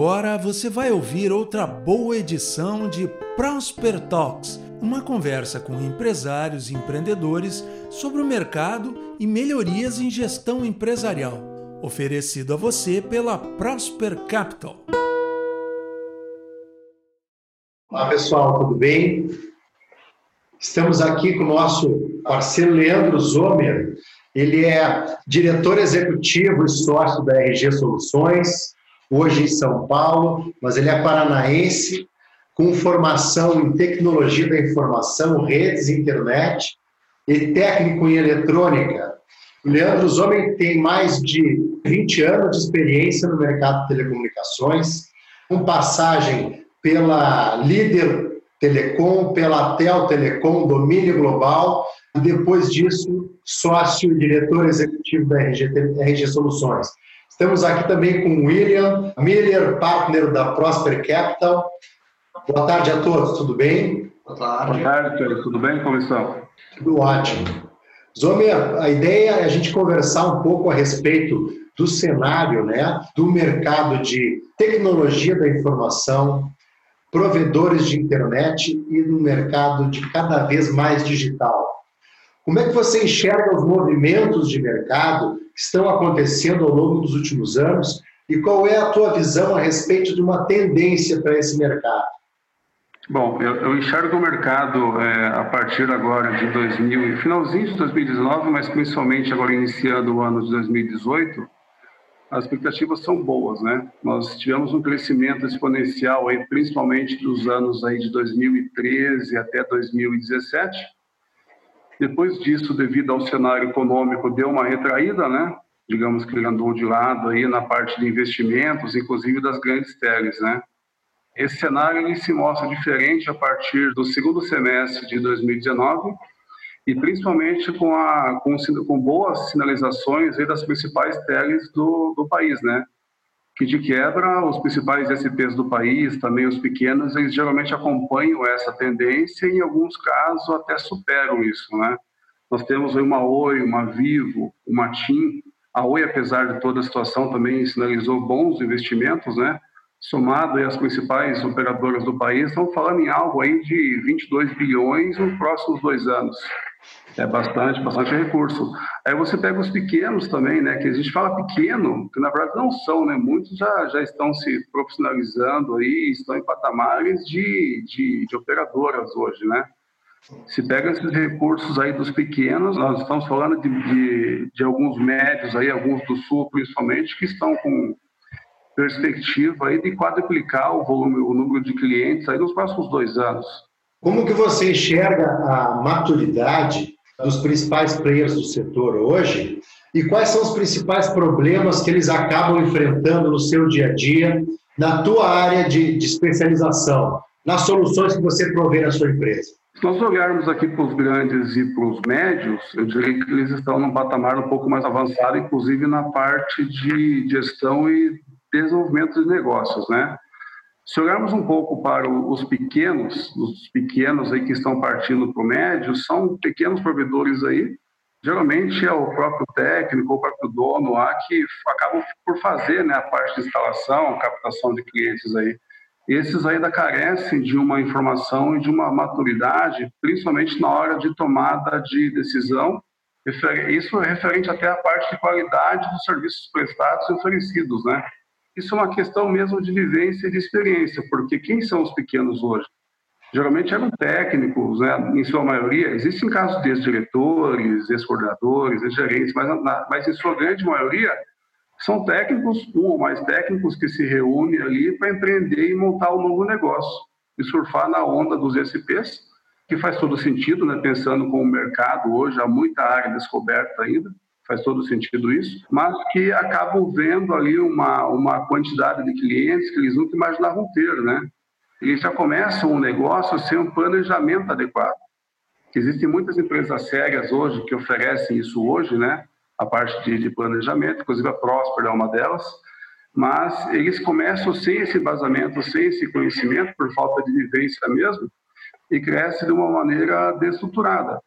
agora você vai ouvir outra boa edição de Prosper Talks, uma conversa com empresários e empreendedores sobre o mercado e melhorias em gestão empresarial, oferecido a você pela Prosper Capital. Olá pessoal, tudo bem? Estamos aqui com o nosso parceiro Leandro Zomer. Ele é diretor executivo e sócio da RG Soluções, hoje em São Paulo, mas ele é paranaense, com formação em tecnologia da informação, redes, internet e técnico em eletrônica. O Leandro Zomer tem mais de 20 anos de experiência no mercado de telecomunicações, com passagem pela líder Telecom, pela Tel Telecom, domínio global, e depois disso, sócio e diretor executivo da RG, RG Soluções. Estamos aqui também com o William Miller, partner da Prosper Capital. Boa tarde a todos, tudo bem? Boa tarde. Boa tarde. Tudo bem? Como estão? Tudo ótimo. Zomer, a ideia é a gente conversar um pouco a respeito do cenário, né, do mercado de tecnologia da informação, provedores de internet e no mercado de cada vez mais digital. Como é que você enxerga os movimentos de mercado que estão acontecendo ao longo dos últimos anos e qual é a tua visão a respeito de uma tendência para esse mercado? Bom, eu, eu enxergo o mercado é, a partir agora de 2000, finalzinho de 2019, mas principalmente agora iniciando o ano de 2018, as expectativas são boas, né? Nós tivemos um crescimento exponencial aí, principalmente dos anos aí de 2013 até 2017. Depois disso, devido ao cenário econômico, deu uma retraída, né? Digamos que ele andou de lado aí na parte de investimentos, inclusive das grandes teles, né? Esse cenário ele se mostra diferente a partir do segundo semestre de 2019 e principalmente com, a, com, com boas sinalizações das principais teles do, do país, né? Que de quebra, os principais SPs do país, também os pequenos, eles geralmente acompanham essa tendência e em alguns casos até superam isso, né? Nós temos uma Oi, uma Vivo, uma TIM. A Oi, apesar de toda a situação, também sinalizou bons investimentos, né? somado às principais operadoras do país, estão falando em algo aí de 22 bilhões nos próximos dois anos. É bastante, bastante recurso. Aí você pega os pequenos também, né? Que a gente fala pequeno, que na verdade não são, né? Muitos já, já estão se profissionalizando aí, estão em patamares de, de, de operadoras hoje, né? Se pega esses recursos aí dos pequenos, nós estamos falando de, de, de alguns médios aí, alguns do sul principalmente, que estão com perspectiva aí de quadruplicar o volume, o número de clientes aí nos próximos dois anos. Como que você enxerga a maturidade dos principais players do setor hoje e quais são os principais problemas que eles acabam enfrentando no seu dia a dia, na tua área de, de especialização, nas soluções que você provê na sua empresa? Se nós olharmos aqui para os grandes e para os médios, eu diria que eles estão num patamar um pouco mais avançado, inclusive na parte de gestão e desenvolvimento de negócios, né? Se olharmos um pouco para os pequenos, os pequenos aí que estão partindo para o médio, são pequenos provedores aí, geralmente é o próprio técnico, o próprio dono lá que acabam por fazer né, a parte de instalação, captação de clientes aí. Esses ainda carecem de uma informação e de uma maturidade, principalmente na hora de tomada de decisão. Isso é referente até à parte de qualidade dos serviços prestados e oferecidos, né? Isso é uma questão mesmo de vivência e de experiência, porque quem são os pequenos hoje? Geralmente eram técnicos, né? em sua maioria. Existem casos de ex-diretores, ex-coordenadores, ex-gerentes, mas, mas em sua grande maioria são técnicos, um ou mais técnicos, que se reúnem ali para empreender e montar um novo negócio e surfar na onda dos SPs, que faz todo sentido, né? pensando com o mercado hoje, há muita área descoberta ainda faz todo sentido isso, mas que acabam vendo ali uma, uma quantidade de clientes que eles nunca imaginavam ter, né? Eles já começam um negócio sem um planejamento adequado. Existem muitas empresas sérias hoje que oferecem isso hoje, né? A parte de, de planejamento, inclusive a Prosper é uma delas, mas eles começam sem esse embasamento, sem esse conhecimento, por falta de vivência mesmo, e crescem de uma maneira destruturada.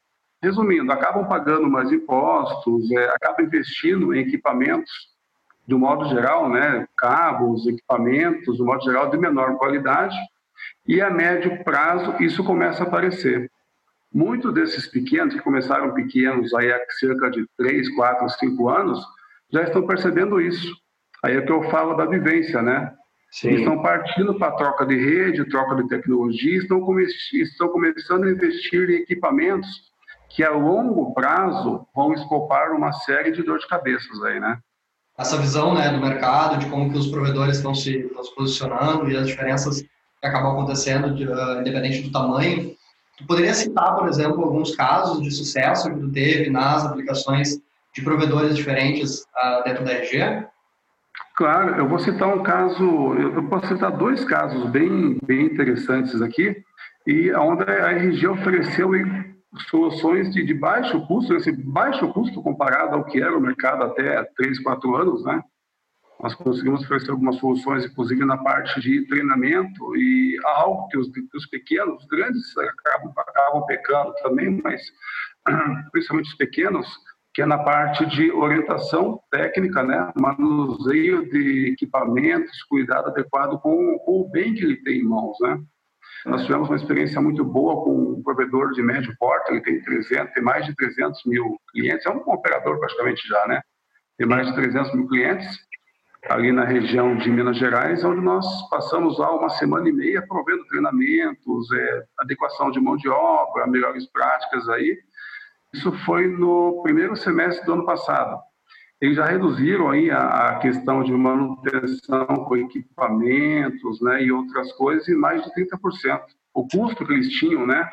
Resumindo, acabam pagando mais impostos, é, acabam investindo em equipamentos de um modo geral, né, cabos, equipamentos, um modo geral, de menor qualidade, e a médio prazo isso começa a aparecer. Muitos desses pequenos, que começaram pequenos aí há cerca de 3, 4, 5 anos, já estão percebendo isso. Aí é que eu falo da vivência, né? Sim. Eles estão partindo para a troca de rede, troca de tecnologia, estão, come estão começando a investir em equipamentos que a longo prazo vão escopar uma série de dor de cabeças aí, né? Essa visão né, do mercado, de como que os provedores estão se, estão se posicionando e as diferenças que acabam acontecendo, de, uh, independente do tamanho. Tu poderia citar, por exemplo, alguns casos de sucesso que tu teve nas aplicações de provedores diferentes uh, dentro da RG? Claro, eu vou citar um caso, eu posso citar dois casos bem, bem interessantes aqui, e onde a RG ofereceu soluções de, de baixo custo, esse baixo custo comparado ao que era o mercado até 3, 4 anos, né? Nós conseguimos oferecer algumas soluções, inclusive na parte de treinamento, e algo que os, os pequenos, os grandes acabam, acabam pecando também, mas principalmente os pequenos, que é na parte de orientação técnica, né? manuseio de equipamentos, cuidado adequado com, com, o bem que ele tem em mãos. Né? Nós tivemos uma experiência muito boa com um provedor de médio porte, ele tem, 300, tem mais de 300 mil clientes, é um operador praticamente já, né? Tem mais de 300 mil clientes ali na região de Minas Gerais, onde nós passamos lá uma semana e meia provendo treinamentos, é, adequação de mão de obra, melhores práticas aí, isso foi no primeiro semestre do ano passado. Eles já reduziram aí a, questão de manutenção com equipamentos né, e outras coisas em mais de 30%. O custo que eles tinham, né,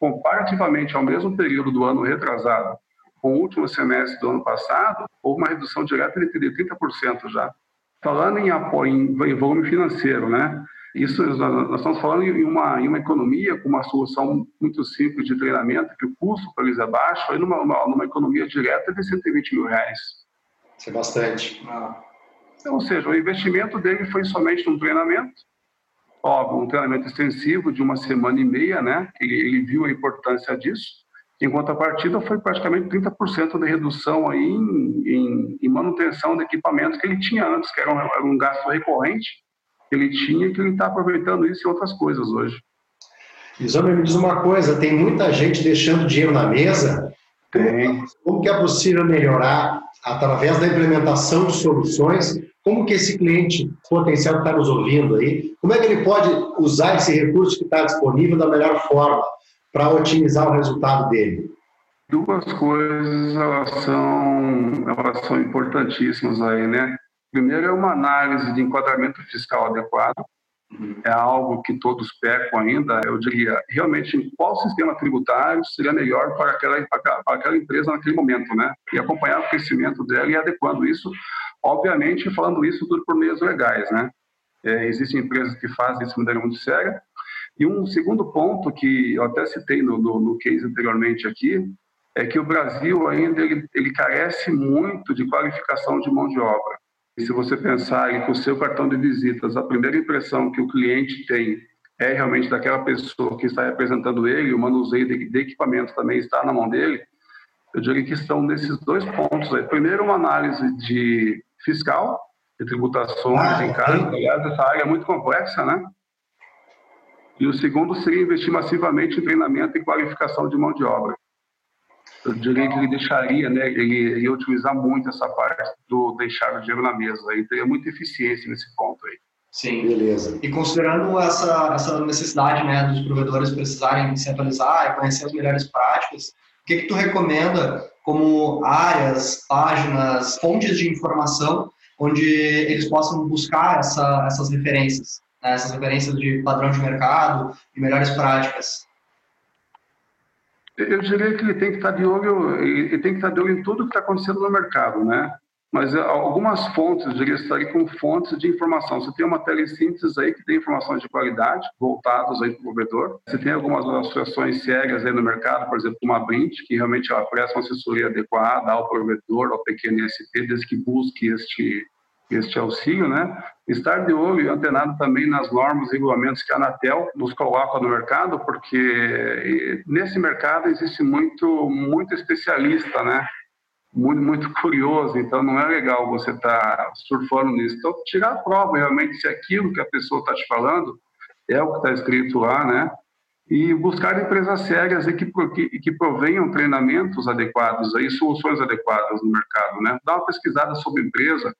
comparativamente ao mesmo período do ano retrasado, com o último semestre do ano passado, houve uma redução direta de 30% já. Falando em apoio, em volume financeiro, né? Isso, nós estamos falando em uma, em uma economia com uma solução muito simples de treinamento, que o custo para eles é baixo, aí numa, numa economia direta de 120 mil reais. Isso é bastante. Ah. Então, ou seja, o investimento dele foi somente num treinamento, óbvio, um treinamento extensivo de uma semana e meia, né? Ele, ele viu a importância disso. Enquanto a partida foi praticamente 30% de redução aí em, em, em, manutenção de equipamentos que ele tinha antes, que era um, era um gasto recorrente que ele tinha que ele está aproveitando isso em outras coisas hoje. Isônia, me diz uma coisa, tem muita gente deixando dinheiro na mesa. Tem. Como que é possível melhorar através da implementação de soluções? Como que esse cliente potencial que está nos ouvindo aí, como é que ele pode usar esse recurso que está disponível da melhor forma para otimizar o resultado dele? Duas coisas elas são, elas são importantíssimas aí, né? Primeiro é uma análise de enquadramento fiscal adequado, é algo que todos pecam ainda, eu diria, realmente em qual sistema tributário seria melhor para aquela, para aquela empresa naquele momento, né? E acompanhar o crescimento dela e adequando isso, obviamente falando isso tudo por meios legais, né? É, existem empresas que fazem isso de maneira muito séria. E um segundo ponto que eu até citei no, no, no case anteriormente aqui, é que o Brasil ainda ele, ele carece muito de qualificação de mão de obra. E se você pensar que o seu cartão de visitas, a primeira impressão que o cliente tem é realmente daquela pessoa que está representando ele, o manuseio de, de equipamentos também está na mão dele, eu diria que estão nesses dois pontos aí. Primeiro, uma análise de fiscal, de tributações ah, casa, aliás, essa área é muito complexa, né? E o segundo seria investir massivamente em treinamento e qualificação de mão de obra eu diria que ele deixaria, né, ele ia utilizar muito essa parte do deixar o dinheiro na mesa, ele teria muita eficiência nesse ponto aí. Sim, beleza. E considerando essa, essa necessidade né, dos provedores precisarem se atualizar e conhecer as melhores práticas, o que, que tu recomenda como áreas, páginas, fontes de informação onde eles possam buscar essa, essas referências, né, essas referências de padrão de mercado e melhores práticas? Eu diria que ele tem que estar de olho, ele tem que estar de olho em tudo que está acontecendo no mercado, né? Mas eh, algumas fontes, eu diria, estaria com fontes de informação. Você tem uma telesíntese aí que tem informações de qualidade voltadas aí para o provedor. Você tem algumas associações sérias aí no mercado, por exemplo, uma Brint, que realmente ela presta uma assessoria adequada ao provedor, ao pequeno ISP, desde que busque este este auxílio, né? Estar de olho e antenado também nas normas e regulamentos que a Anatel nos coloca no mercado, porque nesse mercado existe muito, muito especialista, né? muito, muito curioso, então não é legal você estar tá surfando nisso. Então, tirar a prova realmente se aquilo que a pessoa está te falando é o que está escrito lá, né? E buscar empresas sérias e que, que, que provenham treinamentos adequados, aí, soluções adequadas no mercado, né? Dá uma pesquisada sobre empresa,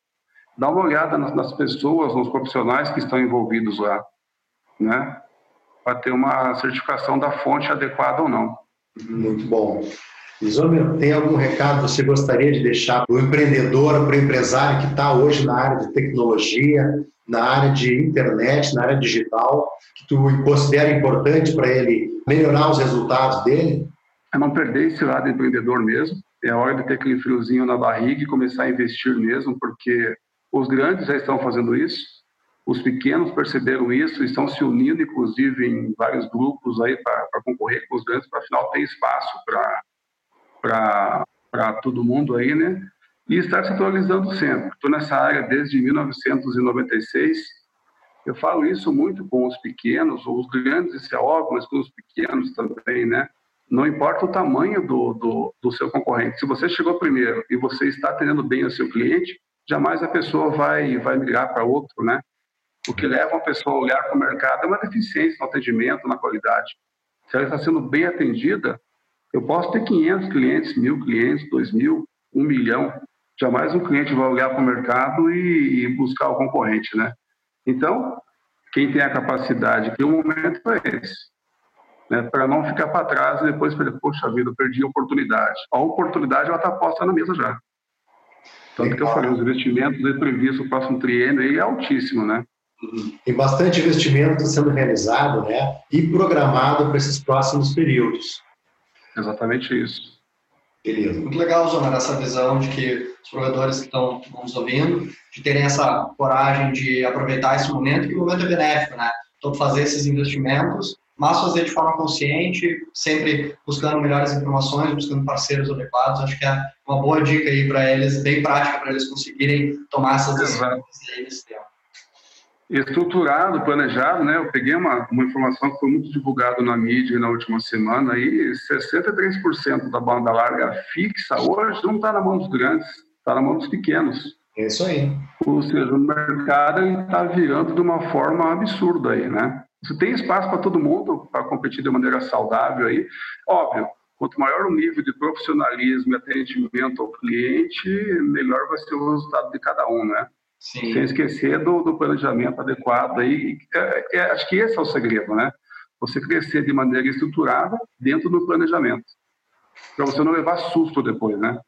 dá uma olhada nas, nas pessoas, nos profissionais que estão envolvidos lá, né? Para ter uma certificação da fonte adequada ou não. Muito bom. Isomer, tem algum recado que você gostaria de deixar para o empreendedor, para o empresário que está hoje na área de tecnologia, na área de internet, na área digital, que tu considera importante para ele melhorar os resultados dele? É não perder esse lado empreendedor mesmo. É hora de ter aquele friozinho na barriga e começar a investir mesmo, porque os grandes já estão fazendo isso, os pequenos perceberam isso e estão se unindo, inclusive, em vários grupos aí para concorrer com os grandes, para afinal ter espaço para todo mundo aí, né? e estar se atualizando sempre. Estou nessa área desde 1996. Eu falo isso muito com os pequenos, os grandes, isso é óbvio, mas com os pequenos também, né? Não importa o tamanho do, do, do seu concorrente. Se você chegou primeiro e você está atendendo bem o seu cliente, jamais a pessoa vai, vai migrar para outro, né? O que leva uma pessoa a olhar para o mercado é uma deficiência no atendimento, na qualidade. Se ela está sendo bem atendida, eu posso ter 500 clientes, mil clientes, dois mil, um milhão, jamais um cliente vai olhar para o mercado e, e, buscar o concorrente, né? Então, quem tem a capacidade, que o momento é esse, né? Para não ficar para trás e depois, poxa vida, eu perdi a oportunidade. A oportunidade, ela está posta na mesa já. Tanto que eu falei, os investimentos previstos no próximo triênio aí é altíssimo, né? Tem bastante investimento sendo realizado, né? E programado para esses próximos períodos. Exatamente isso. Beleza. Muito legal, Zona, essa visão de que os provedores que estão nos ouvindo, de terem essa coragem de aproveitar esse momento, que o momento é benéfico, né? Então, fazer esses investimentos, mas fazer de forma consciente, sempre buscando melhores informações, buscando parceiros adequados. Acho que é uma boa dica aí para eles, bem prática para eles conseguirem tomar essas decisões aí nesse tempo estruturado, planejado, né? Eu peguei uma, uma informação que foi muito divulgada na mídia na última semana, aí 63% da banda larga fixa hoje não está na mão dos grandes, está na mão dos pequenos. É isso aí. Ou seja, o mercado está virando de uma forma absurda aí, né? Você tem espaço para todo mundo para competir de maneira saudável aí. Óbvio, quanto maior o nível de profissionalismo e atendimento ao cliente, melhor vai ser o resultado de cada um, né? Sim. Sem esquecer do, do planejamento adequado. Aí, é, é, acho que esse é o segredo, né? Você crescer de maneira estruturada dentro do planejamento. Para você não levar susto depois, né?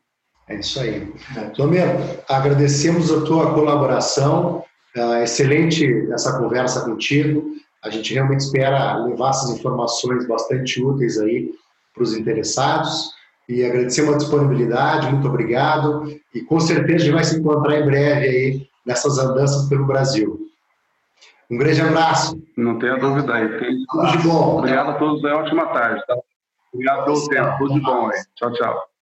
É isso aí. Domero, agradecemos a tua colaboração. Uh, excelente essa conversa contigo. A gente realmente espera levar essas informações bastante úteis aí para os interessados. E agradecemos a disponibilidade, muito obrigado. E com certeza a gente vai se encontrar em breve aí nessas andanças pelo Brasil. Um grande abraço. Não tenha dúvida aí. Tudo de bom. Obrigado a todos. É ótima tarde. Tá? Obrigado pelo tempo. Tudo de bom aí. Tchau, tchau.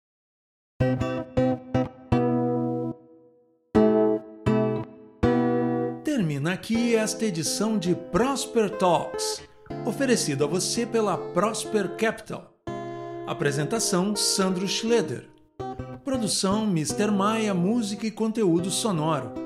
Termina aqui esta edição de Prosper Talks, oferecido a você pela Prosper Capital. Apresentação Sandro Schleder. Produção Mr. Maia Música e Conteúdo Sonoro